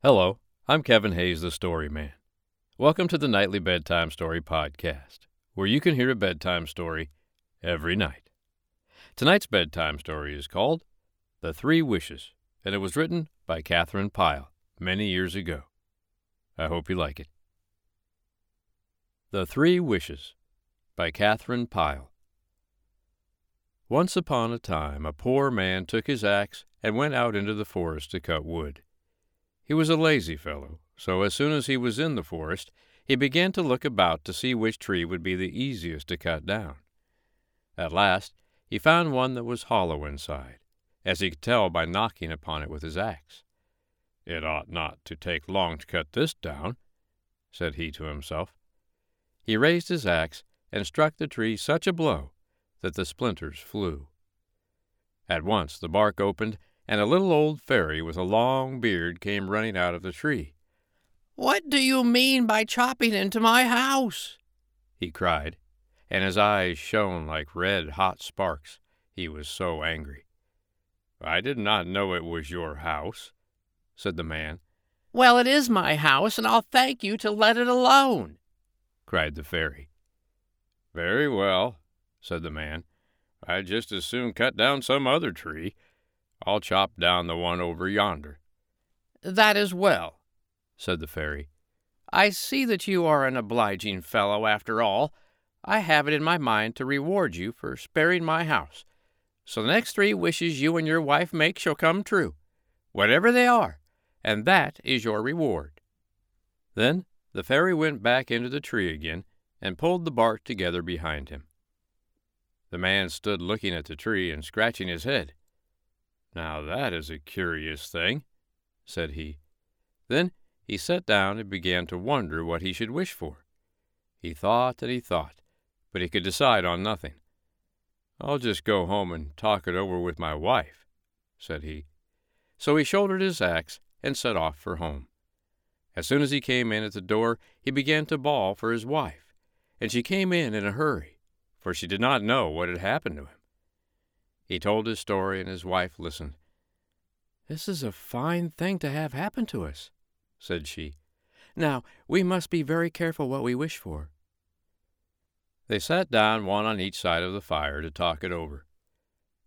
Hello, I'm Kevin Hayes, the Story Man. Welcome to the Nightly Bedtime Story Podcast, where you can hear a bedtime story every night. Tonight's bedtime story is called The Three Wishes, and it was written by Katharine Pyle many years ago. I hope you like it. The Three Wishes by Katharine Pyle. Once upon a time, a poor man took his axe and went out into the forest to cut wood. He was a lazy fellow, so as soon as he was in the forest, he began to look about to see which tree would be the easiest to cut down. At last, he found one that was hollow inside, as he could tell by knocking upon it with his axe. It ought not to take long to cut this down, said he to himself. He raised his axe and struck the tree such a blow that the splinters flew. At once the bark opened and a little old fairy with a long beard came running out of the tree. What do you mean by chopping into my house? he cried, and his eyes shone like red hot sparks. He was so angry. I did not know it was your house, said the man. Well, it is my house, and I'll thank you to let it alone, cried the fairy. Very well, said the man. I'd just as soon cut down some other tree. I'll chop down the one over yonder. That is well, said the fairy. I see that you are an obliging fellow after all. I have it in my mind to reward you for sparing my house. So the next three wishes you and your wife make shall come true, whatever they are, and that is your reward. Then the fairy went back into the tree again and pulled the bark together behind him. The man stood looking at the tree and scratching his head. Now that is a curious thing, said he. Then he sat down and began to wonder what he should wish for. He thought and he thought, but he could decide on nothing. I'll just go home and talk it over with my wife, said he. So he shouldered his axe and set off for home. As soon as he came in at the door, he began to bawl for his wife, and she came in in a hurry, for she did not know what had happened to him. He told his story, and his wife listened. This is a fine thing to have happen to us, said she. Now, we must be very careful what we wish for. They sat down one on each side of the fire to talk it over.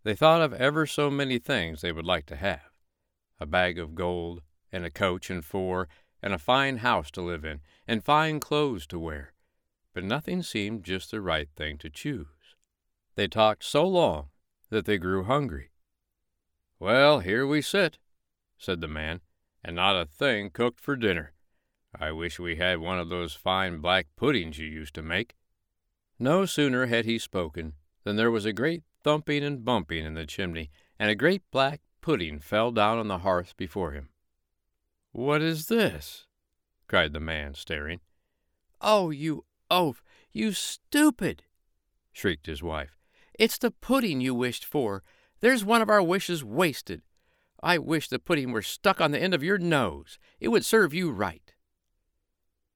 They thought of ever so many things they would like to have a bag of gold, and a coach and four, and a fine house to live in, and fine clothes to wear, but nothing seemed just the right thing to choose. They talked so long that they grew hungry. Well, here we sit, said the man, and not a thing cooked for dinner. I wish we had one of those fine black puddings you used to make. No sooner had he spoken than there was a great thumping and bumping in the chimney, and a great black pudding fell down on the hearth before him. What is this? cried the man, staring. Oh, you oaf, you stupid! shrieked his wife. It's the pudding you wished for. There's one of our wishes wasted. I wish the pudding were stuck on the end of your nose. It would serve you right.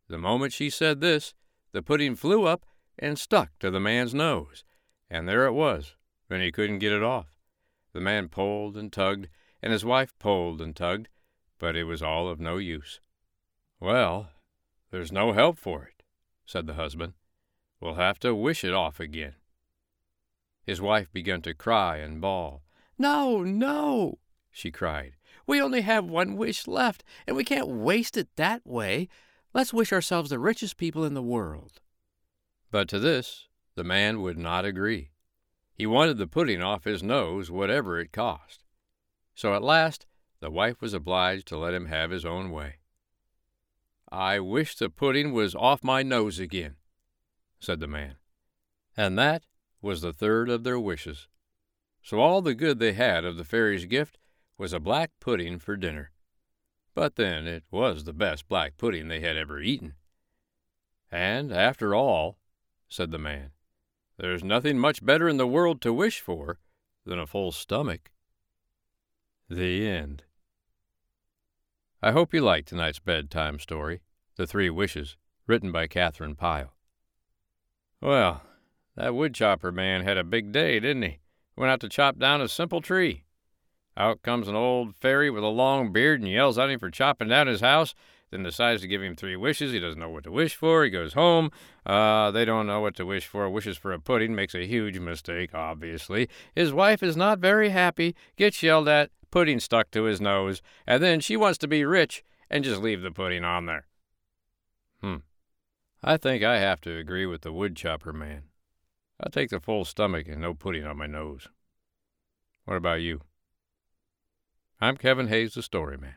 The moment she said this, the pudding flew up and stuck to the man's nose, and there it was, and he couldn't get it off. The man pulled and tugged, and his wife pulled and tugged, but it was all of no use. Well, there's no help for it, said the husband. We'll have to wish it off again. His wife began to cry and bawl. No, no, she cried. We only have one wish left, and we can't waste it that way. Let's wish ourselves the richest people in the world. But to this the man would not agree. He wanted the pudding off his nose, whatever it cost. So at last the wife was obliged to let him have his own way. I wish the pudding was off my nose again, said the man. And that was the third of their wishes. So all the good they had of the fairy's gift was a black pudding for dinner. But then it was the best black pudding they had ever eaten. And after all, said the man, there's nothing much better in the world to wish for than a full stomach. The end. I hope you liked tonight's bedtime story, The Three Wishes, written by Katharine Pyle. Well, that woodchopper man had a big day, didn't he? Went out to chop down a simple tree. Out comes an old fairy with a long beard and yells at him for chopping down his house. Then decides to give him three wishes. He doesn't know what to wish for. He goes home. Uh, they don't know what to wish for. Wishes for a pudding. Makes a huge mistake, obviously. His wife is not very happy. Gets yelled at. Pudding stuck to his nose. And then she wants to be rich and just leave the pudding on there. Hmm. I think I have to agree with the woodchopper man. I'll take the full stomach and no pudding on my nose. What about you? I'm Kevin Hayes, the story man.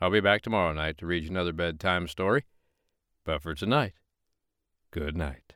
I'll be back tomorrow night to read you another bedtime story. But for tonight, good night.